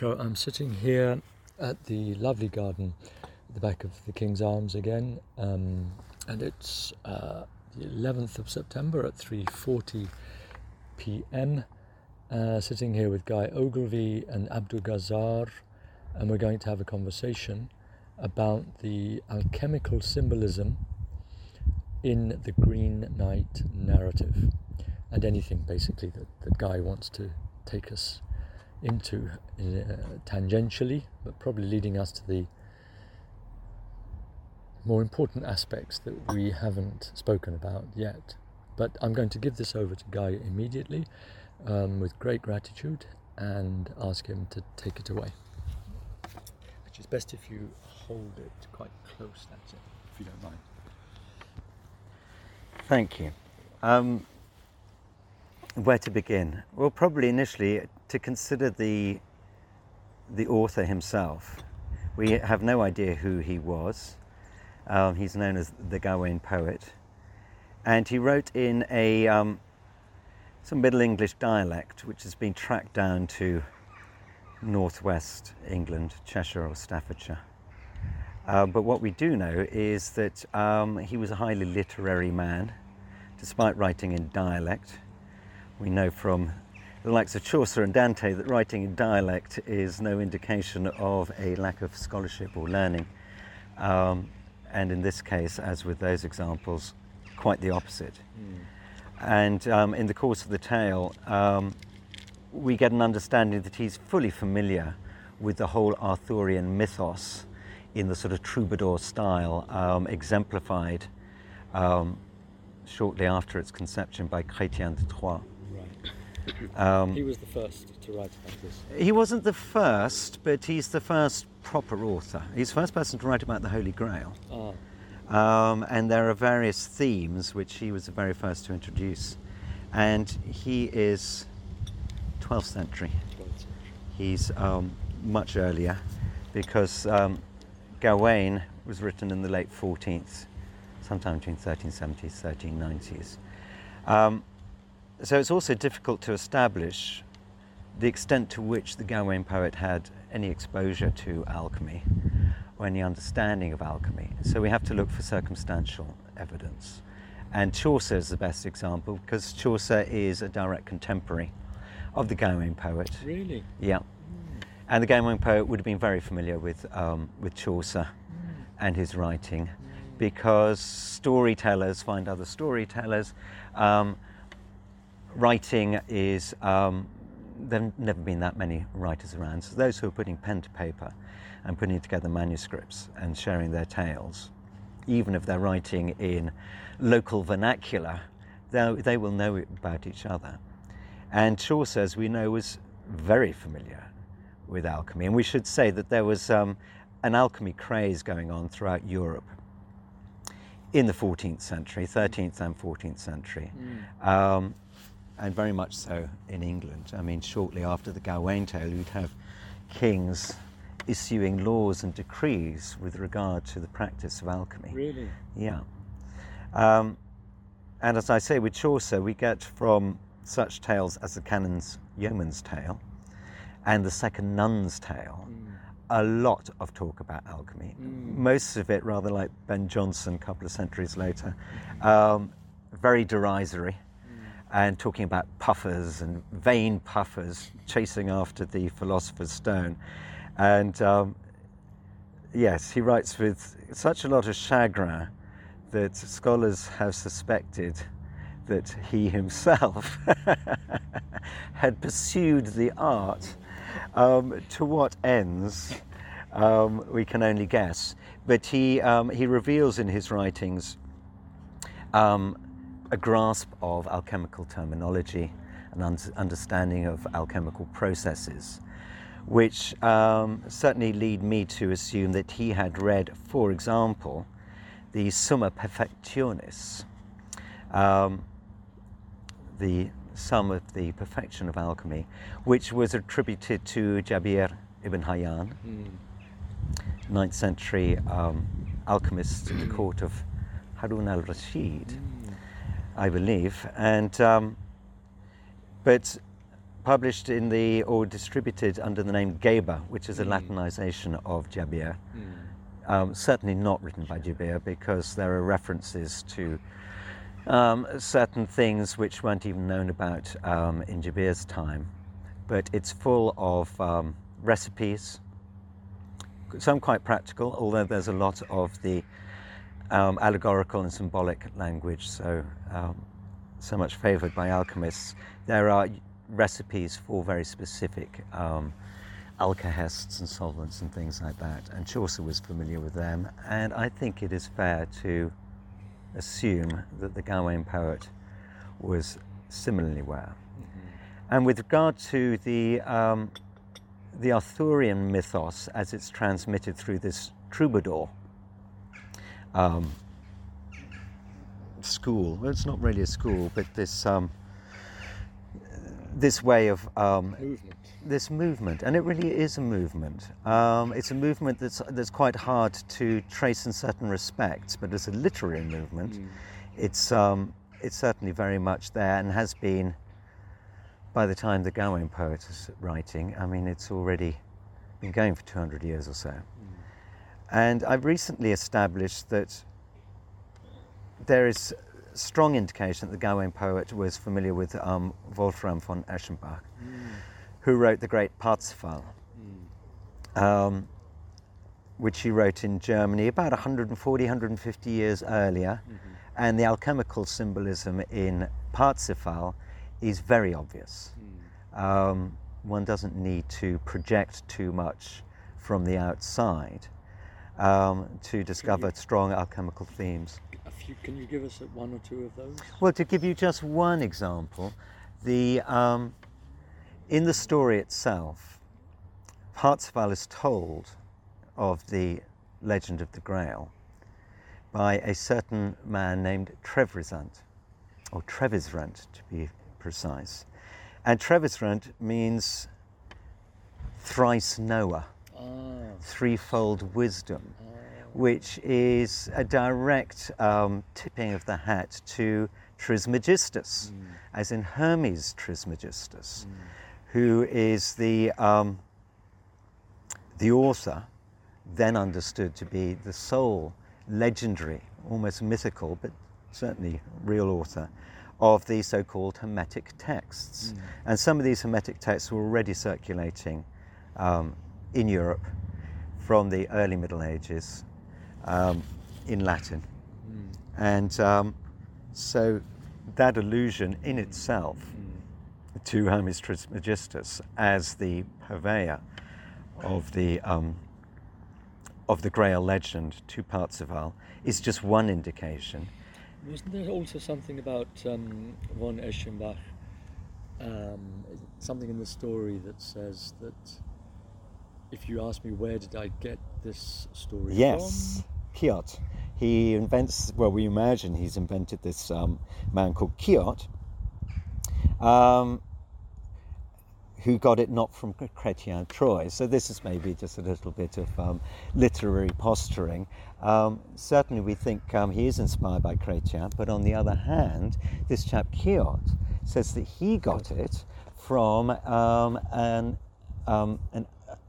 So I'm sitting here at the lovely garden at the back of the King's Arms again, um, and it's uh, the 11th of September at 3:40 p.m. Uh, sitting here with Guy Ogilvy and Abdul Ghazar, and we're going to have a conversation about the alchemical symbolism in the Green Knight narrative, and anything basically that, that Guy wants to take us into uh, tangentially, but probably leading us to the more important aspects that we haven't spoken about yet. But I'm going to give this over to Guy immediately um, with great gratitude and ask him to take it away. Which is best if you hold it quite close, that's it, if you don't mind. Thank you. Um, where to begin? Well, probably initially to consider the the author himself. We have no idea who he was. Um, he's known as the Gawain poet, and he wrote in a um, some Middle English dialect, which has been tracked down to northwest England, Cheshire or Staffordshire. Uh, but what we do know is that um, he was a highly literary man, despite writing in dialect. We know from the likes of Chaucer and Dante that writing in dialect is no indication of a lack of scholarship or learning. Um, and in this case, as with those examples, quite the opposite. Mm. And um, in the course of the tale, um, we get an understanding that he's fully familiar with the whole Arthurian mythos in the sort of troubadour style, um, exemplified um, shortly after its conception by Chrétien de Troyes. Um, he was the first to write about this. He wasn't the first, but he's the first proper author. He's the first person to write about the Holy Grail. Ah. Um, and there are various themes which he was the very first to introduce. And he is 12th century. 12th century. He's um, much earlier because um, Gawain was written in the late 14th, sometime between 1370s, 1390s. Um, so it's also difficult to establish the extent to which the Gawain poet had any exposure to alchemy or any understanding of alchemy. So we have to look for circumstantial evidence. And Chaucer is the best example because Chaucer is a direct contemporary of the Gawain poet. Really? Yeah. Mm. And the Gawain poet would have been very familiar with, um, with Chaucer mm. and his writing mm. because storytellers find other storytellers. Um, writing is, um, there have never been that many writers around. So those who are putting pen to paper and putting together manuscripts and sharing their tales, even if they're writing in local vernacular, they will know about each other. And Chaucer, as we know, was very familiar with alchemy. And we should say that there was um, an alchemy craze going on throughout Europe in the 14th century, 13th and 14th century. Mm. Um, and very much so in England. I mean, shortly after the Gawain tale, you'd have kings issuing laws and decrees with regard to the practice of alchemy. Really? Yeah. Um, and as I say, with Chaucer, we get from such tales as the Canon's Yeoman's Tale and the Second Nun's Tale mm. a lot of talk about alchemy. Mm. Most of it rather like Ben Jonson a couple of centuries later, um, very derisory and talking about puffers and vain puffers chasing after the philosopher's stone. And um, yes, he writes with such a lot of chagrin that scholars have suspected that he himself had pursued the art. Um, to what ends, um, we can only guess. But he, um, he reveals in his writings um, a grasp of alchemical terminology, an un- understanding of alchemical processes, which um, certainly lead me to assume that he had read, for example, the Summa Perfectionis, um, the sum of the perfection of alchemy, which was attributed to Jabir ibn Hayyan, mm. 9th century um, alchemist in the court of Harun al Rashid. Mm. I believe. And um, but published in the or distributed under the name Geber, which is a Mm. Latinization of Jabir. Mm. Um, certainly not written by Jabir because there are references to um, certain things which weren't even known about um, in Jabir's time. But it's full of um, recipes, some quite practical, although there's a lot of the um, allegorical and symbolic language, so, um, so much favored by alchemists. There are recipes for very specific um, alkahests and solvents and things like that, and Chaucer was familiar with them. And I think it is fair to assume that the Gawain poet was similarly aware. And with regard to the, um, the Arthurian mythos as it's transmitted through this troubadour um, school, well, it's not really a school, but this, um, this way of um, Movement. this movement, and it really is a movement. Um, it's a movement that's that's quite hard to trace in certain respects, but as a literary movement, Mm. it's um, it's certainly very much there and has been. By the time the Gawain poet is writing, I mean, it's already been going for 200 years or so. And I've recently established that there is strong indication that the Gawain poet was familiar with um, Wolfram von Eschenbach, who wrote the great Parsifal, um, which he wrote in Germany about 140, 150 years earlier. And the alchemical symbolism in Parsifal is very obvious. Um, one doesn't need to project too much from the outside um, to discover strong alchemical themes. A few, can you give us one or two of those? Well, to give you just one example, the, um, in the story itself, Parzival is told of the legend of the Grail by a certain man named Trevisant, or Trevrizent to be precise. And Trevrizent means thrice knower, Ah, threefold wisdom ah, which is a direct um, tipping of the hat to Trismegistus, mm, as in Hermes Trismegistus, mm, who is the, um, the author, then understood to be the sole legendary, almost mythical, but certainly real author of the so called Hermetic texts. Mm. And some of these Hermetic texts were already circulating um, in Europe from the early Middle Ages um, in Latin. mm, And um, so that allusion in itself mm. to Hermes Trismegistus as the purveyor of the, um, of the Grail legend to Parzival is just one indication. Wasn't there also something about um, von Eschenbach? Um, something in the story that says that if you ask me where did I get this story Yes, Kiot. He invents, well, we imagine he's invented this um, man called Kiot, um, who got it not from Chrétien Troyes. So this is maybe just a little bit of um, literary posturing. Um, certainly, we think um, he is inspired by Chrétien, but on the other hand, this chap Kiot says that he got it from um, an, um, an,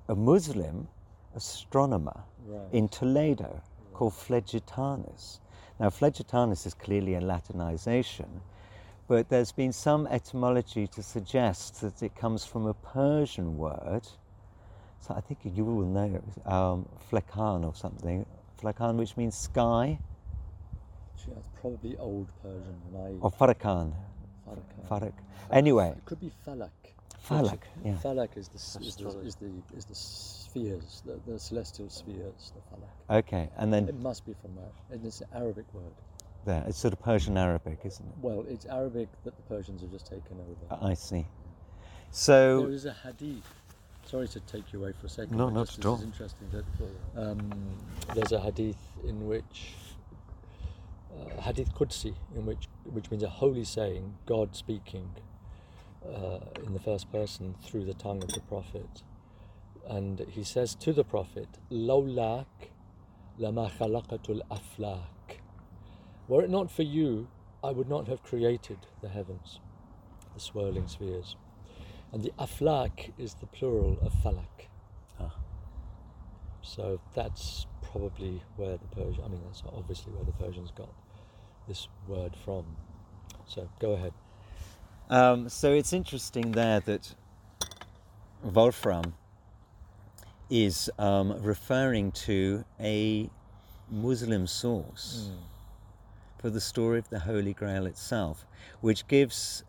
a Muslim astronomer? Right. in Toledo called Flegetanis. Now, Flegetanis is clearly a Latinization, but there's been some etymology to suggest that it comes from a Persian word. So I think you will know it was um, flekan or something. Flekan, which means sky, Actually, that's probably old Persian, I. or farakan. Farak. Farak. Anyway, It could be Falak. Falak, Which- yeah. Falak is the, is the, is the, is the spheres, the, the celestial spheres, the Falak. Okay, and then It must be from that. And it's an Arabic word. there, it's sort of Persian Arabic, isn't it? Well, it's Arabic that the Persians have just taken over. I see. So, There is a hadith. Sorry to take you away for a second. No, but not just at this all. is interesting that um, there's a hadith in which uh, hadith Qudsi, in which which means a holy saying, God speaking uh, in the first person through the tongue of the prophet, and he says to the prophet, "Lawlak lama khalaqatul aflak." Were it not for you, I would not have created the heavens, the swirling spheres. And the aflak is the plural of falak. Ah. So that's probably where the Persian, I mean, that's obviously where the Persians got this word from. So go ahead. Um, so it's interesting there that Wolfram is um, referring to a Muslim source for the story of the Holy Grail itself, which gives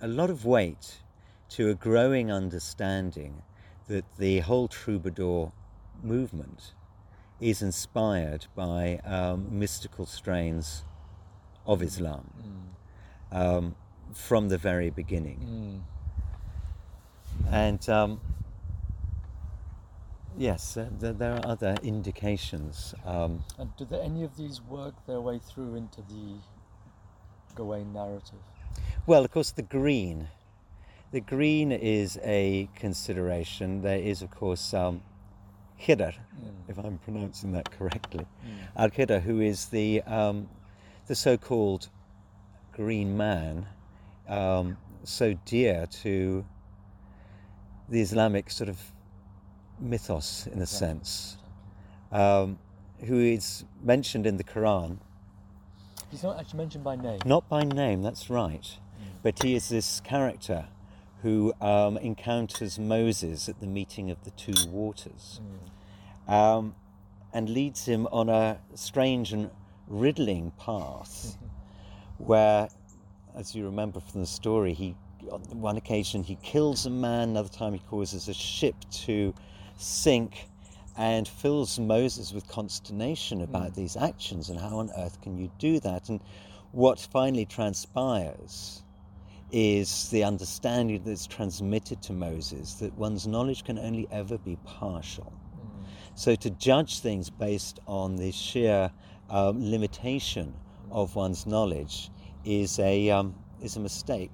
a lot of weight to a growing understanding that the whole troubadour movement is inspired by um, mystical strains of Islam. Um, from the very beginning. And um, yes, uh, there, there are other indications. Um, And do the, any of these work their way through into the Gawain narrative? well, of course, the green. The green is a consideration. There is, of course, um, Khidr, if I'm pronouncing that correctly. Al Khidr, who is the, um, the so called green man, um, so dear to the Islamic sort of mythos, in a sense, um, who is mentioned in the Quran He's not actually mentioned by name. not by name, that's right. But he is this character who um, encounters Moses at the meeting of the two waters um, and leads him on a strange and riddling path where, as you remember from the story, he on one occasion he kills a man, another time he causes a ship to sink and fills Moses with consternation about these actions and how on earth can you do that? And what finally transpires is the understanding that's transmitted to Moses that one's knowledge can only ever be partial. So to judge things based on the sheer um, limitation of one's knowledge is a um, is a mistake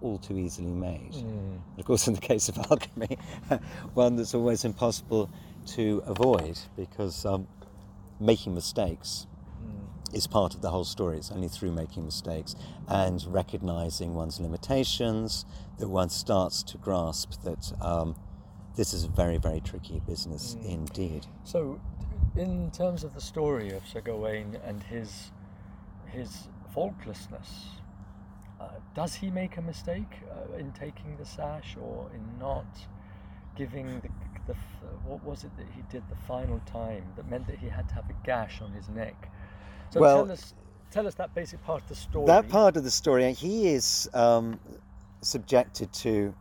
all too easily made. And of course, in the case of alchemy, one that's always impossible to avoid because um, making mistakes is part of the whole story. It's only through making mistakes and recognizing one's limitations that one starts to grasp that um, this is a very, very tricky business indeed. So, in terms of the story of Sir Gawain and his his faultlessness, uh, does he make a mistake uh, in taking the sash or in not giving the, the f- what was it that he did the final time that meant that he had to have a gash on his neck? So Well- tell us tell us that basic part of the story. That part of the story, he is um, subjected to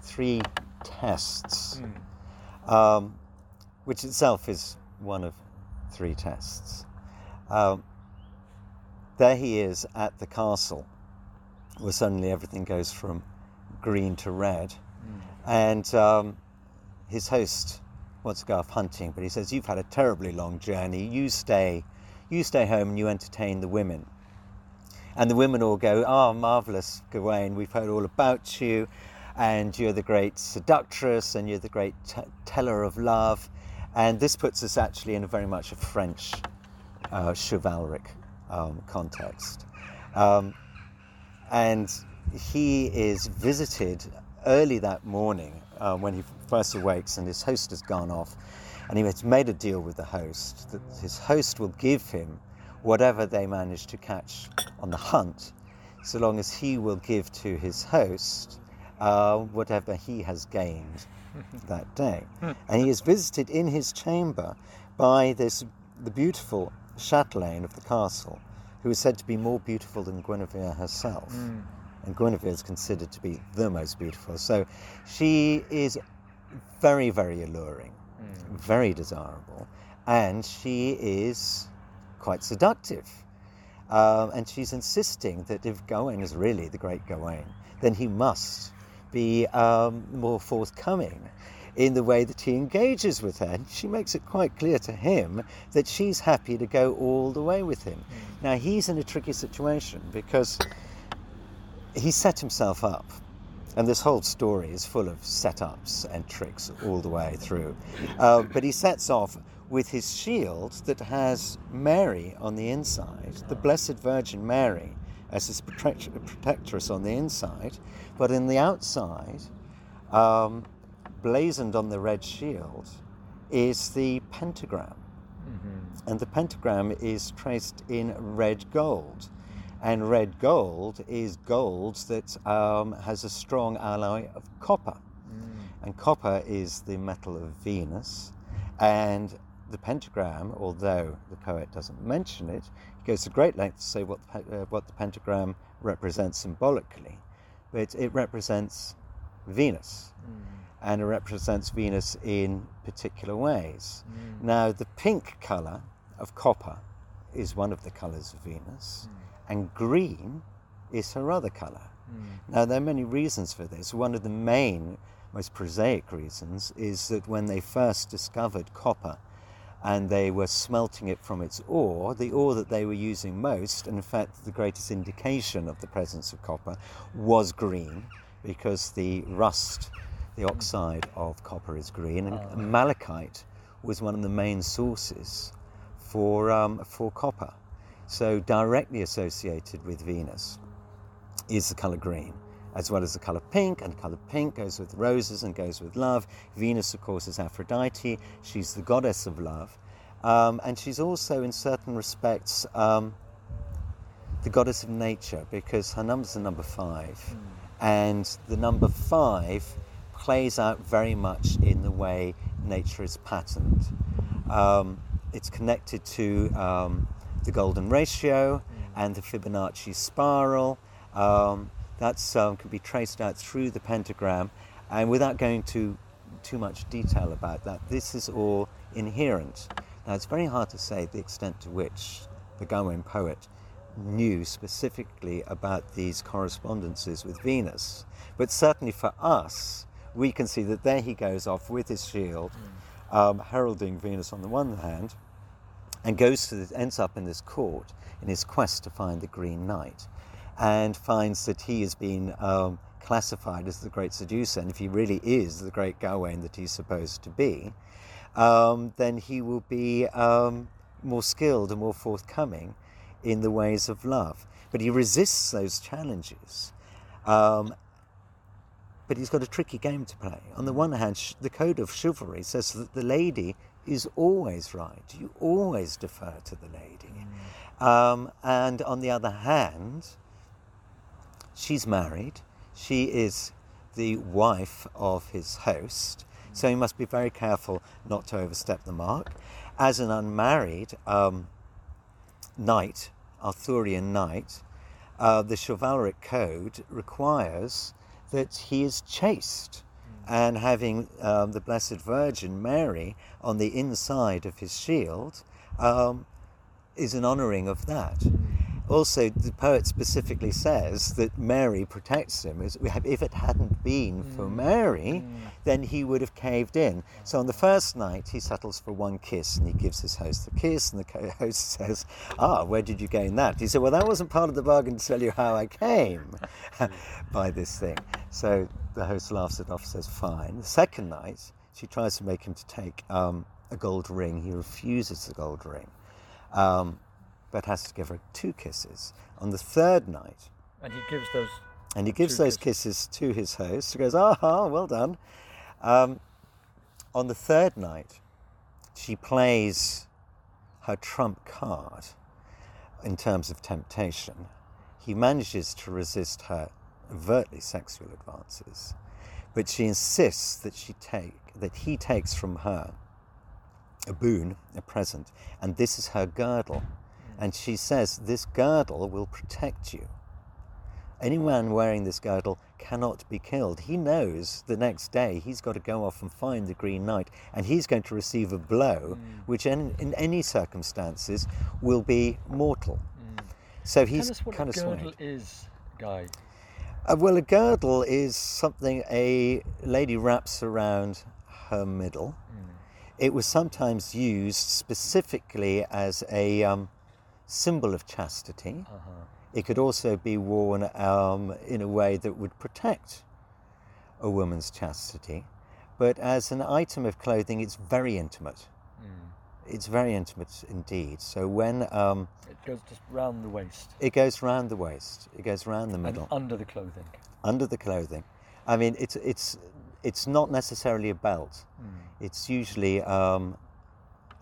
three tests, um, which itself is one of three tests. Um, there he is at the castle, where suddenly everything goes from green to red, and um, his host wants to go off hunting, but he says, "You've had a terribly long journey. You stay, you stay home, and you entertain the women." And the women all go, Oh, marvelous, Gawain, we've heard all about you, and you're the great seductress, and you're the great t- teller of love. And this puts us actually in a very much a French uh, chivalric um, context. Um, and he is visited early that morning uh, when he first awakes, and his host has gone off. And he has made a deal with the host that his host will give him whatever they manage to catch on the hunt, so long as he will give to his host uh, whatever he has gained that day. And he is visited in his chamber by this the beautiful chatelaine of the castle, who is said to be more beautiful than Guinevere herself. And Guinevere is considered to be the most beautiful. So she is very, very alluring, very desirable, and she is quite seductive. Um, and she's insisting that if Gawain is really the great Gawain, then he must be um, more forthcoming in the way that he engages with her. And she makes it quite clear to him that she's happy to go all the way with him. Now, he's in a tricky situation because he set himself up. And this whole story is full of setups and tricks all the way through. Uh, but he sets off with his shield that has Mary on the inside, the Blessed Virgin Mary as his protect- protectress on the inside, but in the outside um, blazoned on the red shield is the pentagram. Mm-hmm. And the pentagram is traced in red gold. And red gold is gold that um, has a strong alloy of copper. Mm. And copper is the metal of Venus. And the pentagram, although the poet doesn't mention it, he goes to great lengths to say what the, uh, what the pentagram represents symbolically. But it represents Venus, Mm. And it represents Venus in particular ways. Mm. Now, the pink colour of copper is one of the colours of Venus, and green is her other colour. Mm. Now, there are many reasons for this. One of the main, most prosaic reasons is that when they first discovered copper and they were smelting it from its ore, the ore that they were using most, and in fact, the greatest indication of the presence of copper, was green because the rust, the oxide of copper is green, and Ah. malachite was one of the main sources for, um, for copper. So, directly associated with Venus is the color green, as well as the color pink. And color pink goes with roses and goes with love. Venus, of course, is Aphrodite. She's the goddess of love. Um, and she's also, in certain respects, um, the goddess of nature because her number's the number five. And the number five plays out very much in the way nature is patterned. Um, it's connected to um, the golden ratio and the Fibonacci spiral. Um, that's um, can be traced out through the pentagram, and without going to too much detail about that, this is all inherent. Now, it's very hard to say the extent to which the Gawain poet knew specifically about these correspondences with Venus, but certainly for us, we can see that there he goes off with his shield, um, heralding Venus on the one hand, and goes to the, ends up in this court in his quest to find the Green Knight, and finds that he has been um, classified as the great seducer, and if he really is the great Gawain that he's supposed to be, um, then he will be um, more skilled and more forthcoming in the ways of love. But he resists those challenges. Um, but he's got a tricky game to play. On the one hand, sh- the code of chivalry says that the lady is always right. You always defer to the lady. Um, and on the other hand, she's married. She is the wife of his host. So he must be very careful not to overstep the mark. As an unmarried um, knight, Arthurian knight, uh, the chivalric code requires that he is chaste. And having um, the Blessed Virgin Mary on the inside of his shield um, is an honouring of that. Also, the poet specifically says that Mary protects him. If it hadn't been for Mary, then he would have caved in. So on the first night, he settles for one kiss and he gives his host a kiss. And the host says, Ah, where did you gain that? He said, Well, that wasn't part of the bargain to tell you how I came by this thing. So the host laughs it off, says, Fine. The second night, she tries to make him to take um, a gold ring. He refuses the gold ring. Um, but has to give her two kisses. On the third night, And he gives those. and he gives those kisses to his host. He goes, aha, well done. Um, on the third night, she plays her trump card in terms of temptation. He manages to resist her overtly sexual advances, but she insists that she take that he takes from her a boon, a present, and this is her girdle. And she says, This girdle will protect you. Anyone wearing this girdle cannot be killed. He knows the next day he's got to go off and find the Green Knight, and he's going to receive a blow mm. which, in, in any circumstances, will be mortal. Mm. So he's Tell us what kind a of girdle swayed. is, Guy. Uh, well, a girdle is something a lady wraps around her middle. It was sometimes used specifically as a um, symbol of chastity. Uh-huh. It could also be worn um, in a way that would protect a woman's chastity. But as an item of clothing, it's very intimate. It's very intimate indeed. So when um, It goes just round the waist it goes round the waist, it goes round the and middle, under the clothing. under the clothing. I mean, it's it's it's not necessarily a belt. Mm. It's usually um,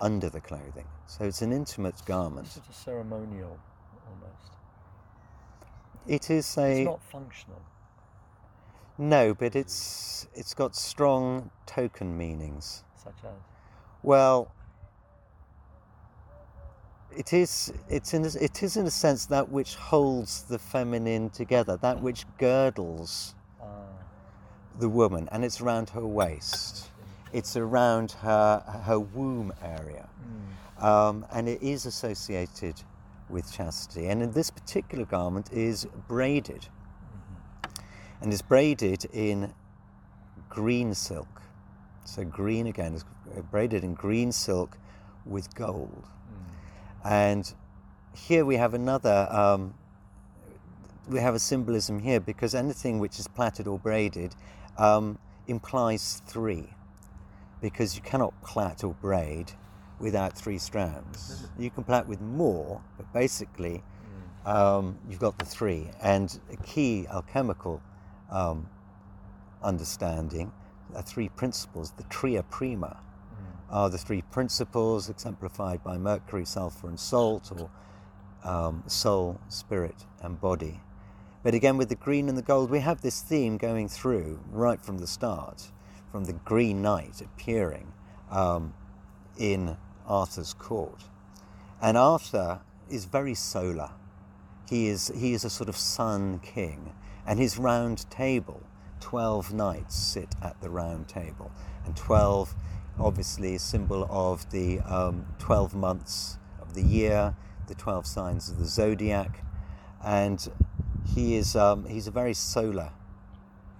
under the clothing. So it's an intimate garment. Is it a ceremonial almost? It is a It's not functional. no, but it's it's got strong token meanings. Such as Well, it is it's in a, it is in a sense that which holds the feminine together, that which girdles ah, the woman, and it's around her waist. It's around her her womb area, mm, um, and it is associated with chastity. And in this particular garment is braided, and is braided in green silk. So green again is braided in green silk with gold. And here we have another, um, we have a symbolism here because anything which is plaited or braided um, implies three, because you cannot plait or braid without three strands. You can plait with more, but basically um, you've got the three. And a key alchemical um, understanding are three principles, the tria prima. Are the three principles exemplified by mercury, sulfur, and salt, or um, soul, spirit, and body. But again, with the green and the gold, we have this theme going through right from the start, from the Green Knight appearing um, in Arthur's court. And Arthur is very solar. He is, he is a sort of sun king, and his round table, 12 knights sit at the round table, and 12 obviously a symbol of the um, 12 months of the year, the 12 signs of the zodiac, and he is um, he's a very solar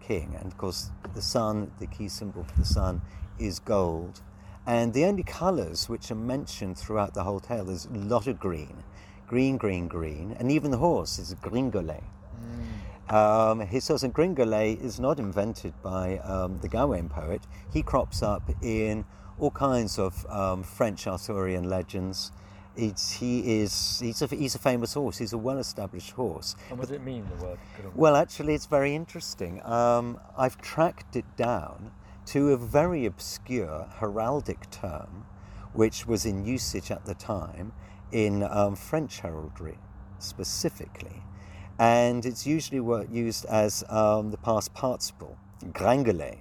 king, and of course the sun, the key symbol for the sun, is gold, and the only colours which are mentioned throughout the whole tale is a lot of green, green, green, green, and even the horse is a gringolet. Um, his horse and gringolet is not invented by um, the Gawain poet. He crops up in all kinds of um, French Arthurian legends. It's, he is he's a, he's a famous horse. He's a well-established horse. And what does it mean, the word? Well, actually, it's very interesting. Um, I've tracked it down to a very obscure heraldic term, which was in usage at the time in um, French heraldry specifically. And it's usually used as um, the past participle, gringolet.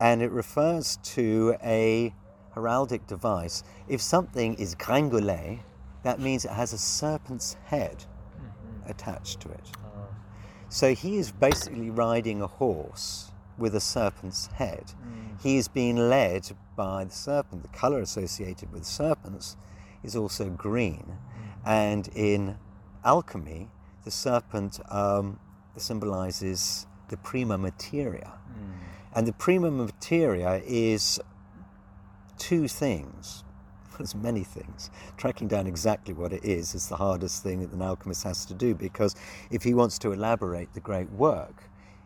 And it refers to a heraldic device. If something is gringolet, that means it has a serpent's head Mhm. attached to it. Ah, So he is basically riding a horse with a serpent's head. mm. He is being led by the serpent. The color associated with serpents is also green. And in alchemy, the serpent um, symbolizes the prima materia. Mm. And the prima materia is two things. There's many things. Tracking down exactly what it is is the hardest thing that an alchemist has to do because if he wants to elaborate the great work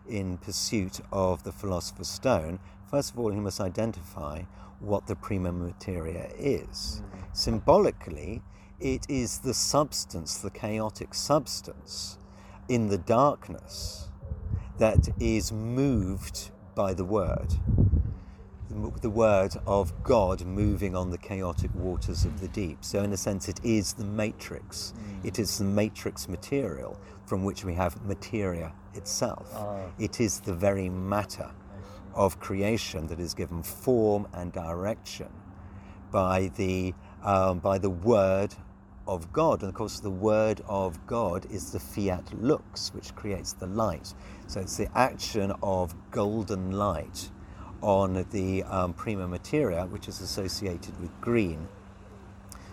in pursuit of the philosopher's stone, first of all he must identify what the prima materia is. Symbolically, it is the substance, the chaotic substance in the darkness that is moved by the word. The word of God moving on the chaotic waters of the deep. So, in a sense, it is the matrix. It is the matrix material from which we have materia itself. Ah. It is the very matter of creation that is given form and direction by the, um, by the word of God. And of course, the word of God is the fiat lux, which creates the light. So it's the action of golden light on the um, prima materia, which is associated with green.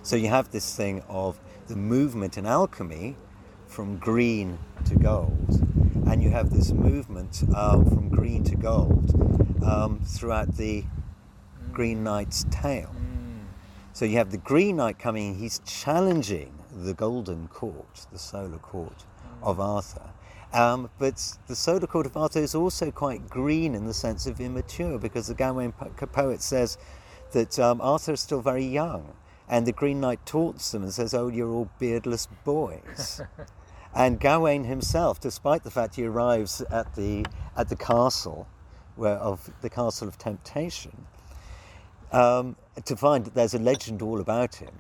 So you have this thing of the movement in alchemy from green to gold, and you have this movement um, from green to gold um, throughout the Green Knight's tale. Mm. So you have the Green Knight coming, he's challenging the Golden Court, the solar court of Arthur. Um, but the solar court of Arthur is also quite green in the sense of immature because the Gawain poet says that um, Arthur is still very young. And the Green Knight taunts them and says, Oh, you're all beardless boys. and Gawain himself, despite the fact he arrives at the, at the castle where, of the Castle of Temptation, um, to find that there's a legend all about him.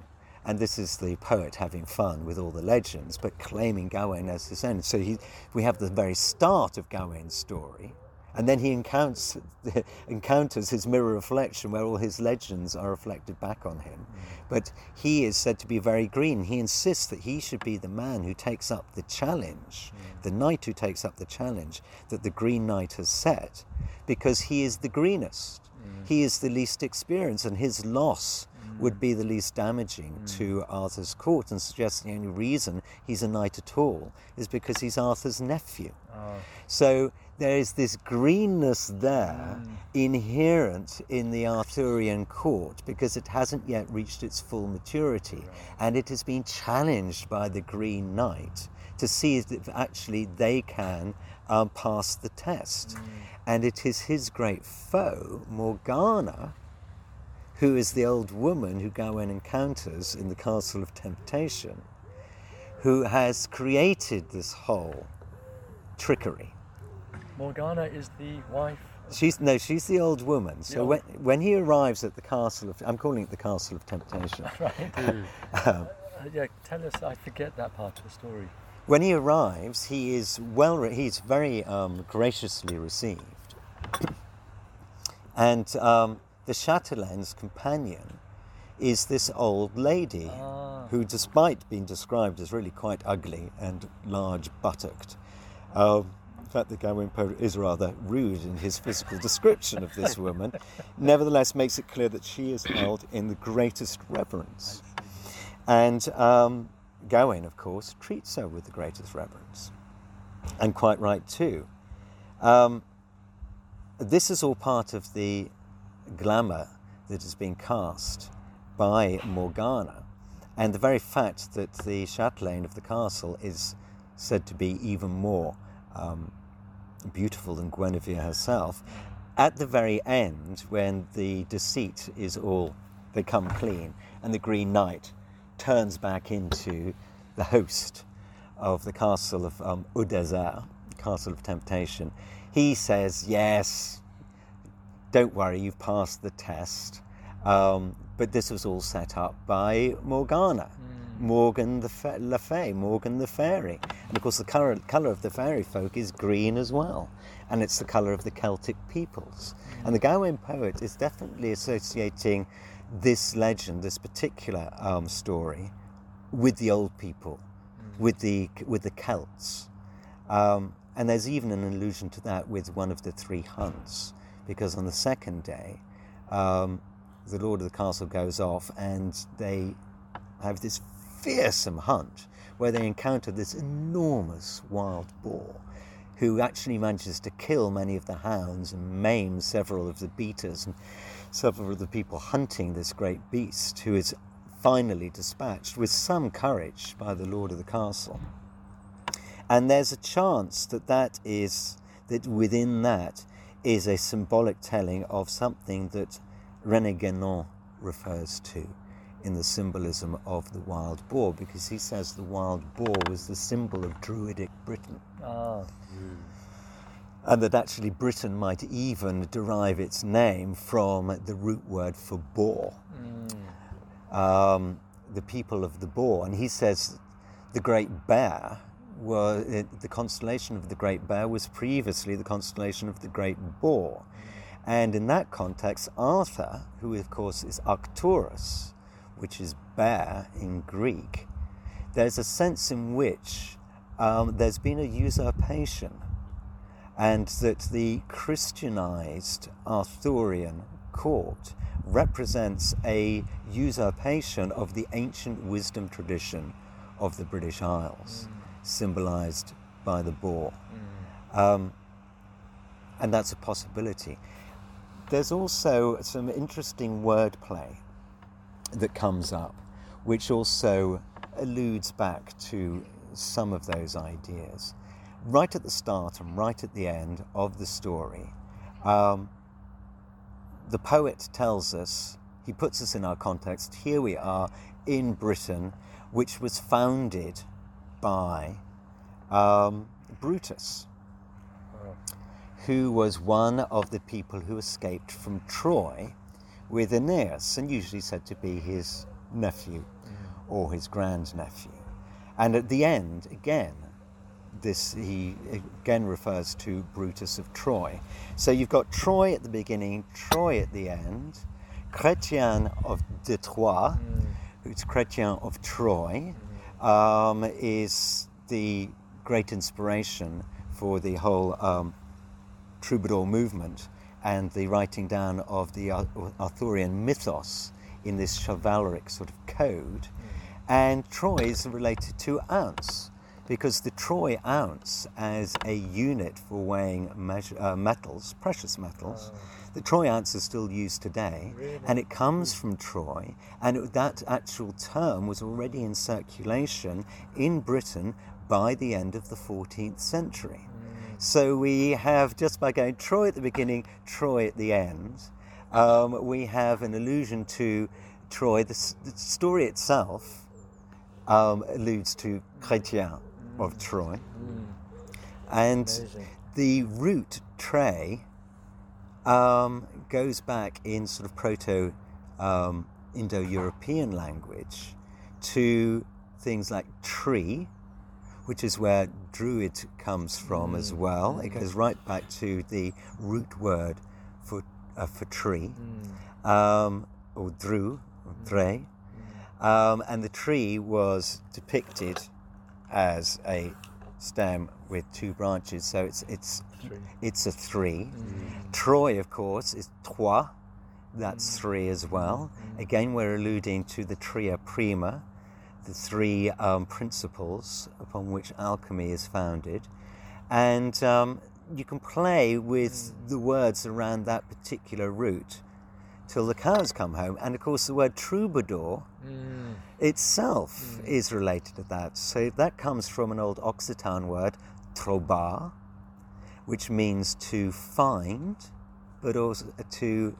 And this is the poet having fun with all the legends, but claiming Gawain as his own. So he, we have the very start of Gawain's story, and then he encounters, encounters his mirror reflection where all his legends are reflected back on him. Mm. But he is said to be very green. He insists that he should be the man who takes up the challenge, mm. the knight who takes up the challenge that the Green Knight has set, because he is the greenest. Mm. He is the least experienced, and his loss would be the least damaging mm. to Arthur's court and suggests the only reason he's a knight at all is because he's Arthur's nephew. Oh. So there is this greenness there mm. inherent in the Arthurian court because it hasn't yet reached its full maturity and it has been challenged by the Green Knight to see if actually they can um, pass the test. Mm. And it is his great foe, Morgana, who is the old woman who Gawain encounters in the Castle of Temptation, who has created this whole trickery. Morgana is the wife. She's no, she's the old woman. So when when he arrives at the castle of, I'm calling it the Castle of Temptation. right. um, uh, yeah, tell us. I forget that part of the story. When he arrives, he is well. He's very um, graciously received, and um, the Chatelaine's companion is this old lady ah. who, despite being described as really quite ugly and large buttocked, um, in fact, the Gawain poet is rather rude in his physical description of this woman, nevertheless makes it clear that she is held in the greatest reverence. And um, Gawain, of course, treats her with the greatest reverence, and quite right too. Um, this is all part of the glamour that has been cast by Morgana, and the very fact that the chatelaine of the castle is said to be even more um, beautiful than Guinevere herself, at the very end, when the deceit is all, they come clean, and the Green Knight turns back into the host of the castle of um, castle of temptation, he says, Yes, don't worry, you've passed the test. Um, but this was all set up by Morgana, mm. Morgan the Fa- Le Fay, Morgan the Fairy. And of course, the colour, colour of the fairy folk is green as well. And it's the colour of the Celtic peoples. Mm. And the Gawain poet is definitely associating this legend, this particular um, story, with the old people, mm. with, the, with the Celts. Um, and there's even an allusion to that with one of the three hunts because on the second day, um, the Lord of the Castle goes off and they have this fearsome hunt where they encounter this enormous wild boar who actually manages to kill many of the hounds and maim several of the beaters and several of the people hunting this great beast who is finally dispatched with some courage by the Lord of the Castle. And there's a chance that that is that within that is a symbolic telling of something that René Guénon refers to in the symbolism of the wild boar, because he says the wild boar was the symbol of Druidic Britain. Ah. Mm. And that actually Britain might even derive its name from the root word for boar. Mm. Um, the people of the boar. And he says the great bear were the constellation of the Great Bear was previously the constellation of the Great Boar. And in that context, Arthur, who of course is Arcturus, which is bear in Greek, there's a sense in which um, there's been a usurpation, and that the Christianized Arthurian court represents a usurpation of the ancient wisdom tradition of the British Isles. Mm symbolized by the boar. Mm. Um, and that's a possibility. There's also some interesting wordplay that comes up, which also alludes back to some of those ideas. Right at the start and right at the end of the story, um, the poet tells us, he puts us in our context, here we are in Britain, which was founded by um, Brutus, who was one of the people who escaped from Troy with Aeneas, and usually said to be his nephew or his grandnephew. And at the end, again, this he again refers to Brutus of Troy. So you've got Troy at the beginning, Troy at the end, Chrétien of de Troyes, who's Chrétien of Troy, um, is the great inspiration for the whole um, troubadour movement and the writing down of the Arthurian mythos in this chivalric sort of code. And Troy is related to ounce because the Troy ounce, as a unit for weighing measure, uh, metals, precious metals, oh. the Troy ounce is still used today, really? and it comes from Troy. And it, that actual term was already in circulation in Britain by the end of the 14th century. Mm. So we have, just by going Troy at the beginning, Troy at the end, um, we have an allusion to Troy. The, the story itself um, alludes to Chrétien of Troy. Mm. And Amazing. the root Trey um, goes back in sort of proto um, Indo European language to things like tree, which is where druid comes from mm. as well. It goes right back to the root word for, uh, for tree, mm. um, or dru, or mm. dre. Mm. Um, and the tree was depicted as a stem with two branches, so it's it's three. it's a three. Mm. Troy, of course, is trois. That's mm. three as well. Mm. Again, we're alluding to the tria prima, the three um, principles upon which alchemy is founded, and um, you can play with mm. the words around that particular root till the cows come home. And of course, the word troubadour mm. itself mm. is related to that. So that comes from an old Occitan word, trobar, which means to find, but also to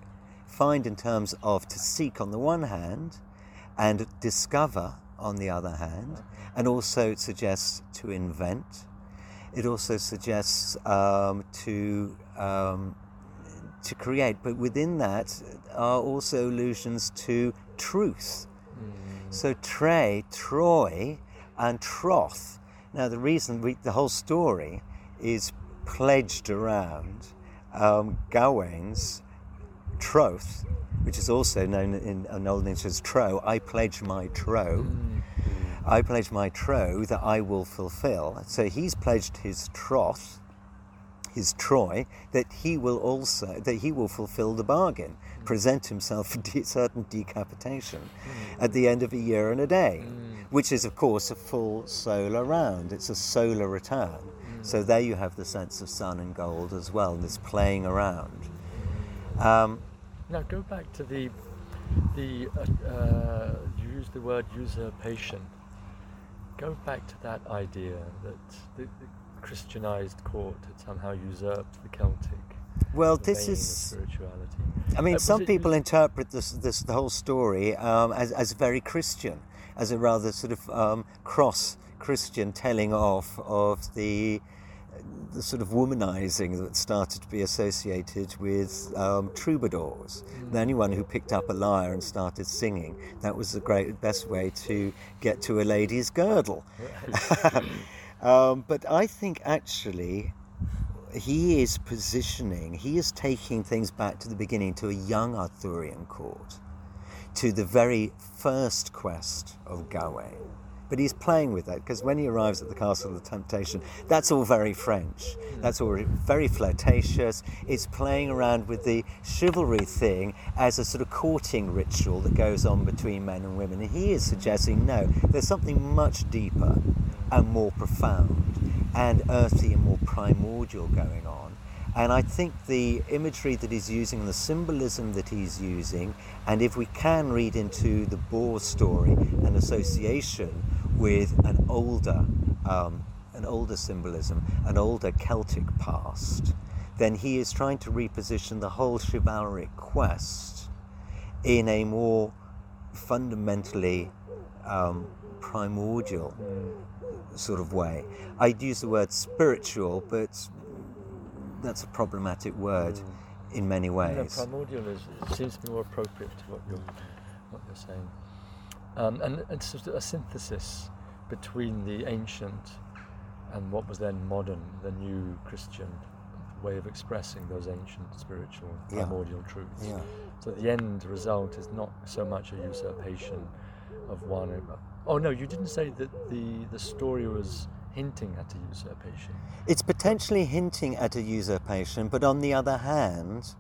find in terms of to seek on the one hand and discover on the other hand. And also it suggests to invent. It also suggests um, to um, to create, but within that are also allusions to truth. So Trey, Troy, and Troth. Now, the reason we, the whole story is pledged around um, Gawain's troth, which is also known in, in Old English as tro. I pledge my tro. Mm. I pledge my tro that I will fulfill. So he's pledged his troth his Troy, that he will also that he will fulfill the bargain, mm. present himself for de- certain decapitation mm. at the end of a year and a day, mm. which is of course a full solar round. It's a solar return. Mm. So there you have the sense of sun and gold as well, this playing around. Um, now go back to the the uh, uh, you use the word usurpation. Go back to that idea that the, the Christianized court had somehow usurped the Celtic. Well, this is spirituality. I mean, uh, some people interpret this, this the whole story um, as, as very Christian, as a rather sort of um, cross Christian telling off of the the sort of womanizing that started to be associated with um, troubadours. Mm. Anyone who picked up a lyre and started singing, that was the great best way to get to a lady's girdle. Um, but I think actually he is positioning, he is taking things back to the beginning, to a young Arthurian court, to the very first quest of Gawain. But he's playing with that because when he arrives at the Castle of the Temptation, that's all very French. Hmm. That's all very flirtatious. It's playing around with the chivalry thing as a sort of courting ritual that goes on between men and women. And he is suggesting no, there's something much deeper and more profound and earthy and more primordial going on. And I think the imagery that he's using and the symbolism that he's using, and if we can read into the boar story an association with an older, um, an older symbolism, an older Celtic past, then he is trying to reposition the whole chivalric quest in a more fundamentally um, primordial sort of way. I'd use the word spiritual, but that's a problematic word in many No, ways. primordial is seems to be more appropriate to what you're what you're saying, um, and it's sort of a synthesis between the ancient and what was then modern, the new Christian way of expressing those ancient spiritual Yeah. primordial truths. yeah. So the end result is not so much a usurpation of one. Oh no, you didn't say that the the story was hinting at a usurpation. It's potentially hinting at a usurpation, but on the other hand,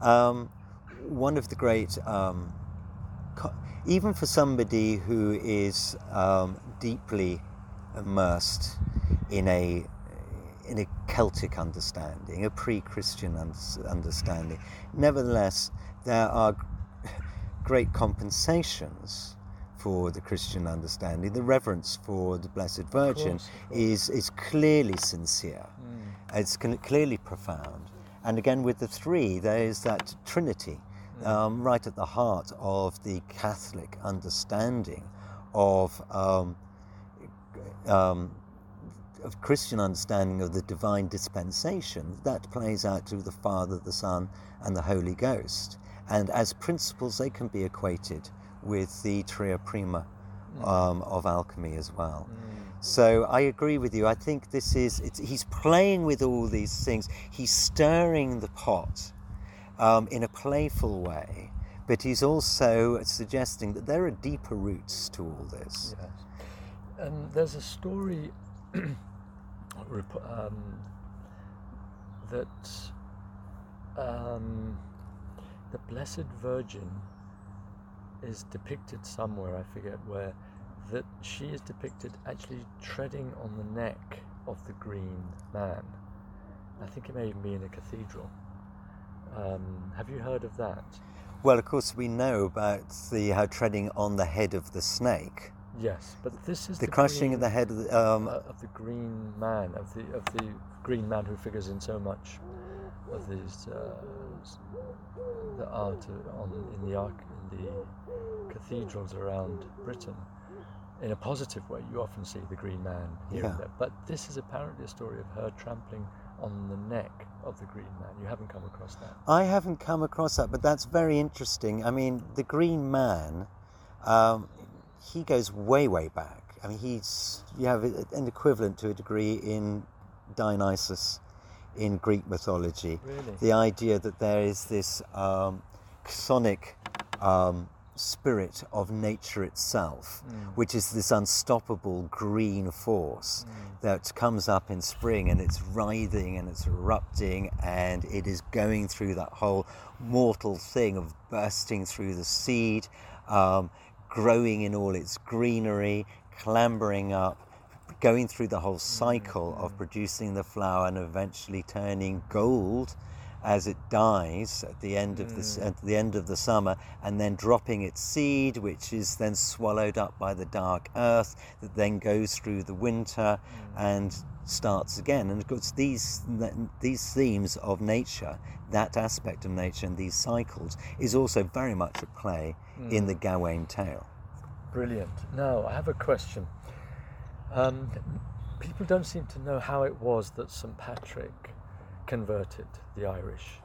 um, one of the great, um, even for somebody who is um, deeply immersed in a in a Celtic understanding, a pre-Christian understanding, nevertheless, there are great compensations for the Christian understanding. The reverence for the Blessed Virgin course, is is clearly sincere. Mm. It's clearly profound. And again, with the three, there is that Trinity um, right at the heart of the Catholic understanding of, um, um, of Christian understanding of the divine dispensation. That plays out to the Father, the Son, and the Holy Ghost. And as principles, they can be equated with the Tria Prima um, of alchemy as well. So I agree with you. I think this is it's, he's playing with all these things. He's stirring the pot um, in a playful way, but he's also suggesting that there are deeper roots to all this. Yes. And there's a story um, that um, the Blessed Virgin is depicted somewhere, I forget where, that she is depicted actually treading on the neck of the green man. I think it may even be in a cathedral. Um, have you heard of that? Well, of course, we know about the how treading on the head of the snake, Yes, but this is the the crushing green- of the head of the. Um, uh, of the green man, of the of the green man who figures in so much of these uh, the art on in the arc in the cathedrals around Britain. In a positive way, you often see the green man here Yeah. and there. But this is apparently a story of her trampling on the neck of the green man. You haven't come across that. I haven't come across that, but that's very interesting. I mean, the Green Man, um, he goes way, way back. I mean, he's you have an equivalent to a degree in Dionysus in Greek mythology. Really? The idea that there is this um, sonic um, spirit of nature itself, Mm. which is this unstoppable green force that comes up in spring and it's writhing and it's erupting and it is going through that whole mortal thing of bursting through the seed, um, growing in all its greenery, clambering up, going through the whole cycle of producing the flower and eventually turning gold as it dies at the end of the s mm. at the end of the summer and then dropping its seed which is then swallowed up by the dark earth that then goes through the winter mm. and starts again and of course these these themes of nature that aspect of nature and these cycles is also very much at play in mm. the Gawain tale Brilliant. Now, I have a question. Um, people don't seem to know how it was that St. Patrick converted the Irish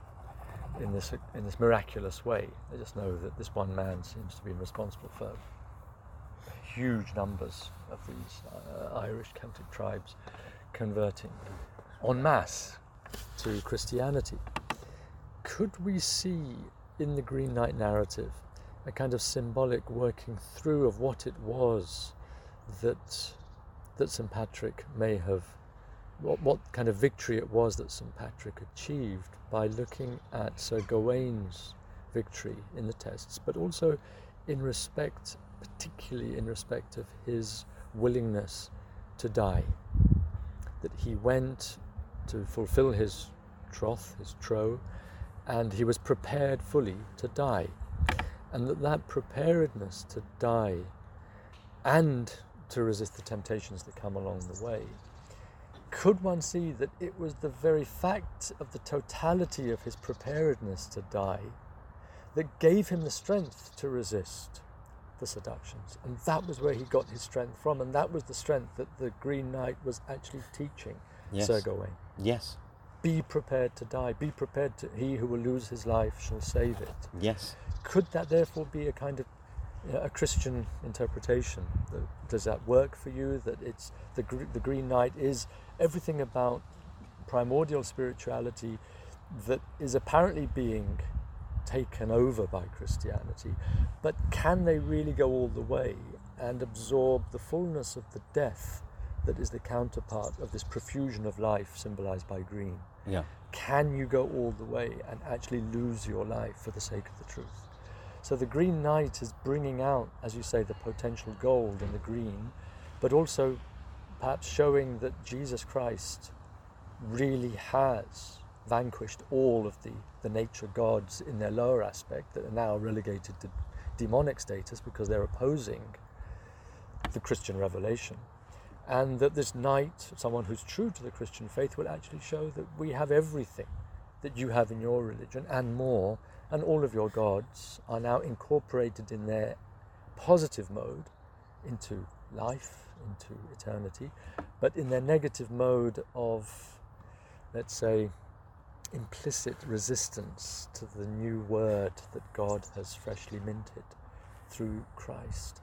in this, in this miraculous way. They just know that this one man seems to be responsible for huge numbers of these uh, Irish Celtic tribes converting en masse to Christianity. Could we see in the Green Knight narrative a kind of symbolic working through of what it was that that St Patrick may have what, what kind of victory it was that St Patrick achieved by looking at Sir Gawain's victory in the tests, but also in respect, particularly in respect of his willingness to die. That he went to fulfill his troth, his troth, and he was prepared fully to die. And that that preparedness to die and to resist the temptations that come along the way, could one see that it was the very fact of the totality of his preparedness to die that gave him the strength to resist the seductions? And that was where he got his strength from, and that was the strength that the Green Knight was actually teaching Yes. Sir Gawain. yes be prepared to die. Be prepared to. He who will lose his life shall save it. Yes. Could that therefore be a kind of a Christian interpretation? Does that work for you? That it's the the Green Knight is everything about primordial spirituality that is apparently being taken over by Christianity, but can they really go all the way and absorb the fullness of the death that is the counterpart of this profusion of life symbolized by green? Yeah. Can you go all the way and actually lose your life for the sake of the truth? So the Green Knight is bringing out, as you say, the potential gold in the green, but also perhaps showing that Jesus Christ really has vanquished all of the, the nature gods in their lower aspect that are now relegated to demonic status because they're opposing the Christian revelation. And that this knight, someone who's true to the Christian faith, will actually show that we have everything that you have in your religion and more, and all of your gods are now incorporated in their positive mode into life, into eternity, but in their negative mode of, let's say, implicit resistance to the new word that God has freshly minted through Christ.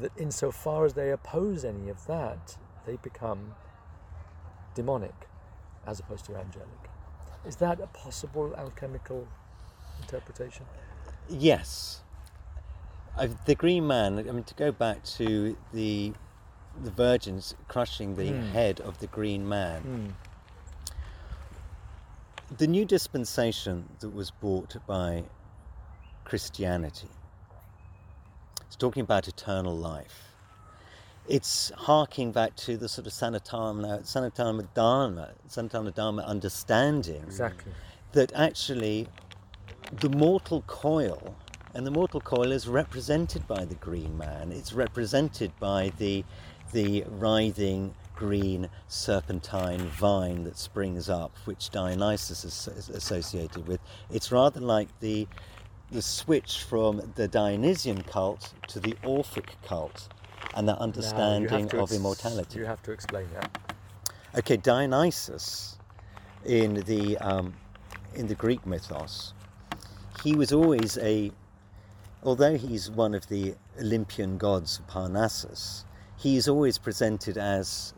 That insofar as they oppose any of that, they become demonic as opposed to angelic. Is that a possible alchemical interpretation? Yes. the Green Man, I mean, to go back to the the virgins crushing the mm. head of the Green Man. Mm the new dispensation that was brought by Christianity, it's talking about eternal life. It's harking back to the sort of Sanatana, Sanatana Dharma, Sanatana Dharma understanding exactly. that actually the mortal coil, and the mortal coil is represented by the green man, it's represented by the, the writhing green serpentine vine that springs up, which Dionysus is associated with. It's rather like the the switch from the Dionysian cult to the Orphic cult and that understanding of ex- immortality. You have to explain that. Okay, Dionysus in the um, in the Greek mythos, he was always a, although he's one of the Olympian gods of Parnassus, he is always presented as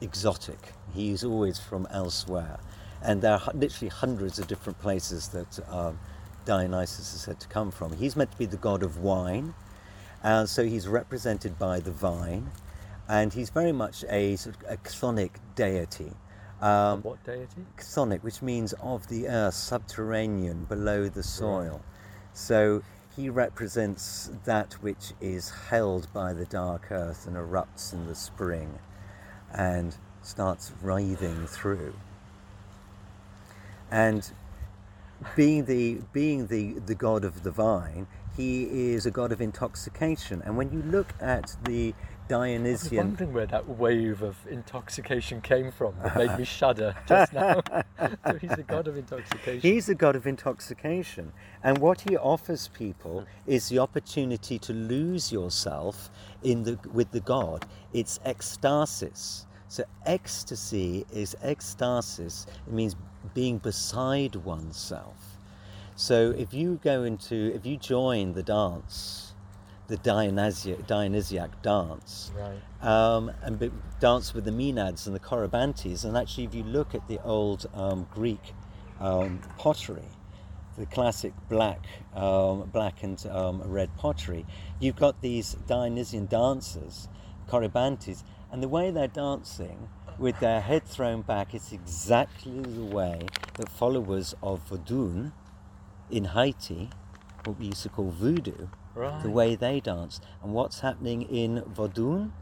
exotic. He's always from elsewhere. And there are literally hundreds of different places that um, Dionysus is said to come from. He's meant to be the god of wine, and so he's represented by the vine, and he's very much a sort of a chthonic deity. Um, what deity? Chthonic, which means of the earth, subterranean, below the soil. Right. So he represents that which is held by the dark earth and erupts in the spring and starts writhing through. And being the being the, the god of the vine, he is a god of intoxication. And when you look at the Dionysian. I was wondering where that wave of intoxication came from that made me shudder just now. so he's a god of intoxication. He's a god of intoxication. And what he offers people is the opportunity to lose yourself in the, with the god. It's ecstasis. So ecstasy is ecstasis. It means being beside oneself. So if you go into, if you join the dance, the Dionysiac, Dionysiac dance, right. um, and be, dance with the Maenads and the Corybantes, and actually if you look at the old um, Greek um, pottery, the classic black, um, black and um, red pottery, you've got these Dionysian dancers, Corybantes, and the way they're dancing with their head thrown back is exactly the way that followers of Vodun in Haiti, what we used to call voodoo, right. the way they dance. And what's happening in Vodun?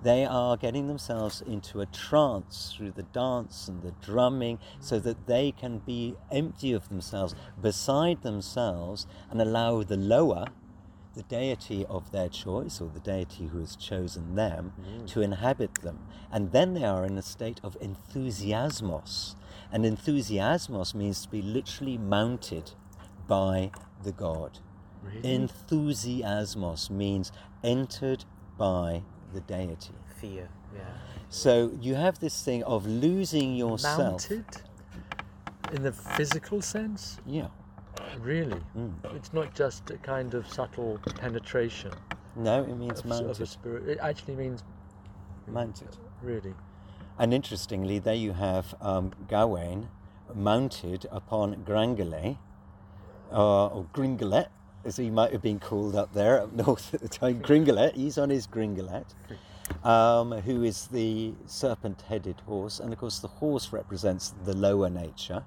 They are getting themselves into a trance through the dance and the drumming so that they can be empty of themselves, beside themselves, and allow the lower, the deity of their choice or the deity who has chosen them mm. to inhabit them. And then they are in a state of enthusiasmos. And enthusiasmos means to be literally mounted by the god. Really? Enthusiasmos means entered by the deity. Fear, yeah. So you have this thing of losing yourself. Mounted? in the physical sense, Yeah. really, Mm. it's not just a kind of subtle penetration No, it means of, of a mounted. spirit. It actually means Mounted. really. And interestingly, there you have um, Gawain mounted upon Grangele, uh, or Gringolet, as he might have been called up there up north at the time. Gringolet, he's on his Gringolet, um, who is the serpent headed horse. And of course, the horse represents the lower nature,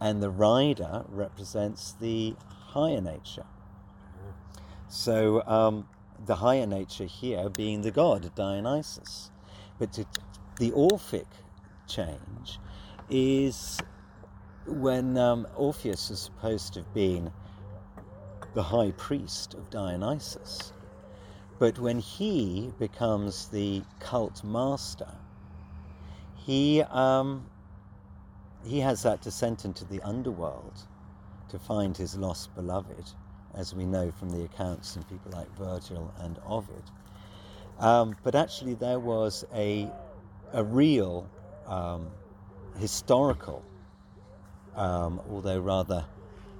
and the rider represents the higher nature. So, um, the higher nature here being the god Dionysus. But to, the Orphic change is when um, Orpheus is supposed to have been the high priest of Dionysus. But when he becomes the cult master, he, um, he has that descent into the underworld to find his lost beloved, as we know from the accounts in people like Virgil and Ovid. Um, but actually, there was a, a real um, historical, um, although rather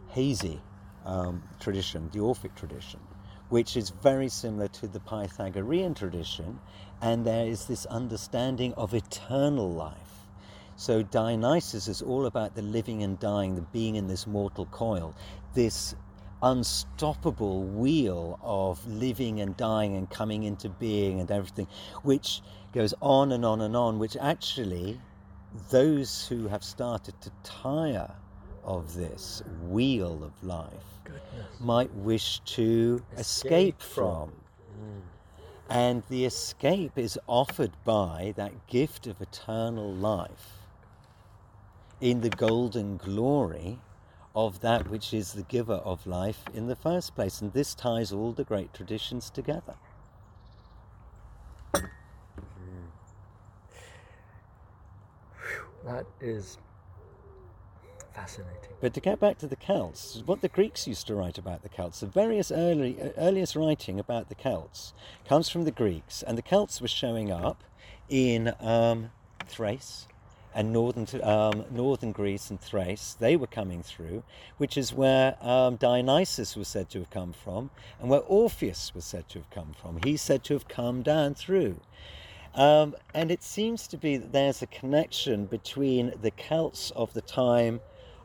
hazy, um, tradition, the Orphic tradition, which is very similar to the Pythagorean tradition, and there is this understanding of eternal life. So Dionysus is all about the living and dying, the being in this mortal coil, this unstoppable wheel of living and dying and coming into being and everything, which goes on and on and on, which actually those who have started to tire of this wheel of life Goodness. might wish to Escape escape, from. from. Mm. And the escape is offered by that gift of eternal life in the golden glory of that which is the giver of life in the first place. And this ties all the great traditions together. That is fascinating. But to get back to the Celts, what the Greeks used to write about the Celts, the various early, uh, earliest writing about the Celts comes from the Greeks, and the Celts were showing up in um, Thrace and northern, um, northern Greece and Thrace. They were coming through, which is where um, Dionysus was said to have come from, and where Orpheus was said to have come from. He's said to have come down through. Um, and it seems to be that there's a connection between the Celts of the time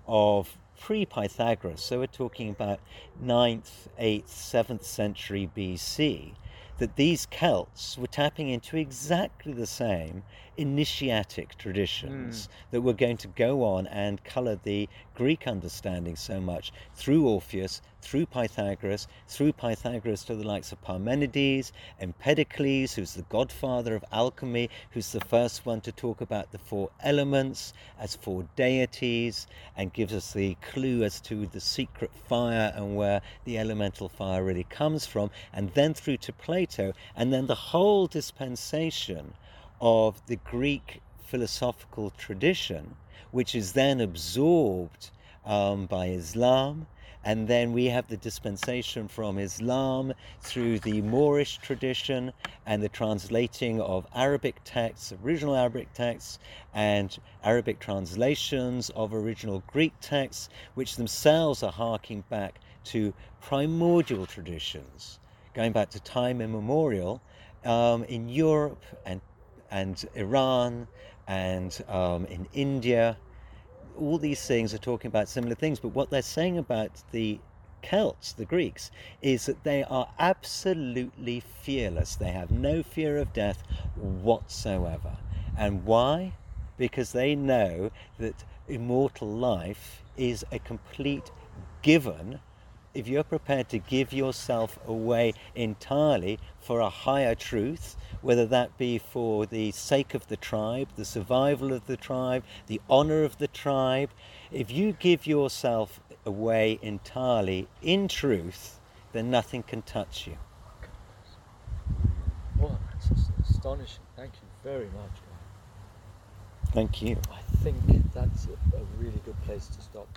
of pre Pythagoras, so we're talking about 9th, 8th, 7th century BC, that these Celts were tapping into exactly the same initiatic traditions hmm. that were going to go on and colour the Greek understanding so much through Orpheus, through Pythagoras, through Pythagoras to the likes of Parmenides, Empedocles, who's the godfather of alchemy, who's the first one to talk about the four elements as four deities and gives us the clue as to the secret fire and where the elemental fire really comes from, and then through to Plato, and then the whole dispensation of the Greek philosophical tradition, which is then absorbed um, by Islam. And then we have the dispensation from Islam through the Moorish tradition and the translating of Arabic texts, original Arabic texts, and Arabic translations of original Greek texts, which themselves are harking back to primordial traditions, going back to time immemorial um, in Europe and and Iran and um, in India. All these things are talking about similar things, but what they're saying about the Celts, the Greeks, is that they are absolutely fearless. They have no fear of death whatsoever. And why? Because they know that immortal life is a complete given if you're prepared to give yourself away entirely for a higher truth, whether that be for the sake of the tribe, the survival of the tribe, the honor of the tribe, if you give yourself away entirely in truth, then nothing can touch you. Well, that's just astonishing. Thank you very much. Thank you. I think that's a really good place to stop.